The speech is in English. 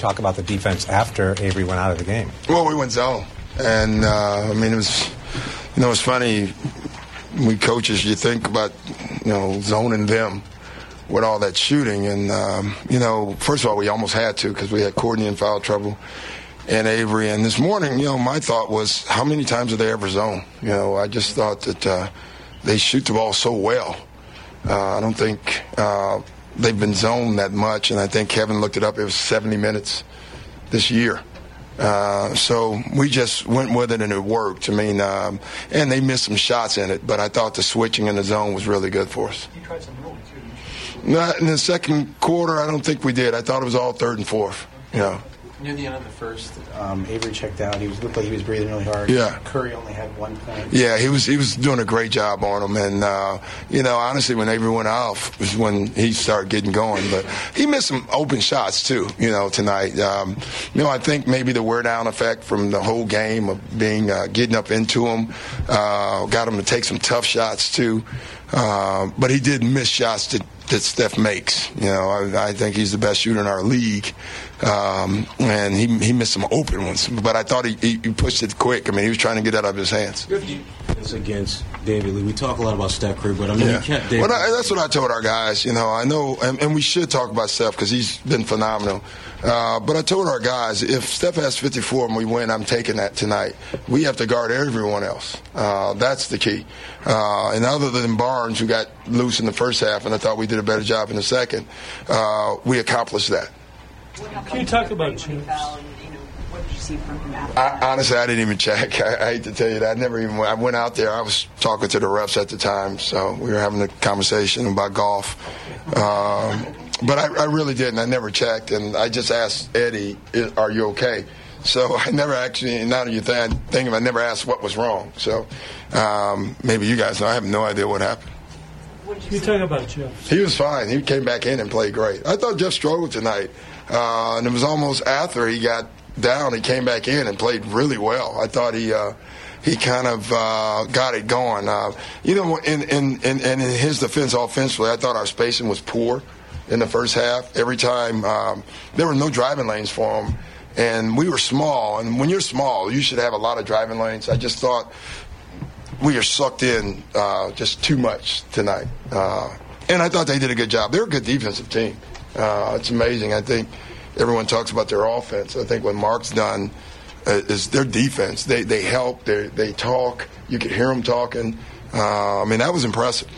talk about the defense after Avery went out of the game. Well, we went zone, and uh, I mean it was, you know, it's funny. We coaches, you think about, you know, zoning them with all that shooting, and um, you know, first of all, we almost had to because we had Courtney in foul trouble and Avery. And this morning, you know, my thought was, how many times have they ever zone? You know, I just thought that uh, they shoot the ball so well. Uh, I don't think uh, they've been zoned that much, and I think Kevin looked it up. It was 70 minutes this year. Uh, so we just went with it and it worked. I mean, um, and they missed some shots in it, but I thought the switching in the zone was really good for us. You tried some rolling too. Not in the second quarter, I don't think we did. I thought it was all third and fourth. You know. Near the end of the first, um, Avery checked out. He was looked like he was breathing really hard. Yeah. Curry only had one point. Yeah, he was he was doing a great job on him, and uh, you know, honestly, when Avery went off was when he started getting going. But he missed some open shots too, you know, tonight. Um, you know, I think maybe the wear down effect from the whole game of being uh, getting up into him uh, got him to take some tough shots too. Uh, but he did miss shots that, that Steph makes. You know, I, I think he's the best shooter in our league. Um, and he, he missed some open ones, but I thought he, he, he pushed it quick. I mean, he was trying to get it out of his hands. It's against David Lee. We talk a lot about Steph Curry, but I mean, Yeah. you kept David. Well, I, that's what I told our guys. You know, I know, and, and we should talk about Steph because he's been phenomenal. Uh, but I told our guys, if Steph has 54 and we win, I'm taking that tonight. We have to guard everyone else. Uh, that's the key. Uh, and other than Barnes, who got loose in the first half, and I thought we did a better job in the second, uh, we accomplished that. Can you talk about Chips? What did you see from him out of I, honestly, I didn't even check. I, I hate to tell you that. I never even. I went out there. I was talking to the refs at the time, so we were having a conversation about golf. Um, but I, I really didn't. I never checked, and I just asked Eddie, "I- "Are you okay?" So I never actually. Now that you th- think of, it, I never asked what was wrong. So um, maybe you guys know. I have no idea what happened. Can you talk about Chips? He was fine. He came back in and played great. I thought Jeff struggled tonight, uh, and it was almost after he got down, he came back in and played really well. I thought he. Uh, he kind of uh, got it going. Uh, you know, in, in, in, in his defense offensively, I thought our spacing was poor in the first half. Every time um, there were no driving lanes for him, and we were small. And when you're small, you should have a lot of driving lanes. I just thought we are sucked in uh, just too much tonight. Uh, and I thought they did a good job. They're a good defensive team. Uh, it's amazing. I think everyone talks about their offense. I think what Mark's done uh, is their defense. They they help. They they talk. You could hear them talking. Uh, I mean, that was impressive.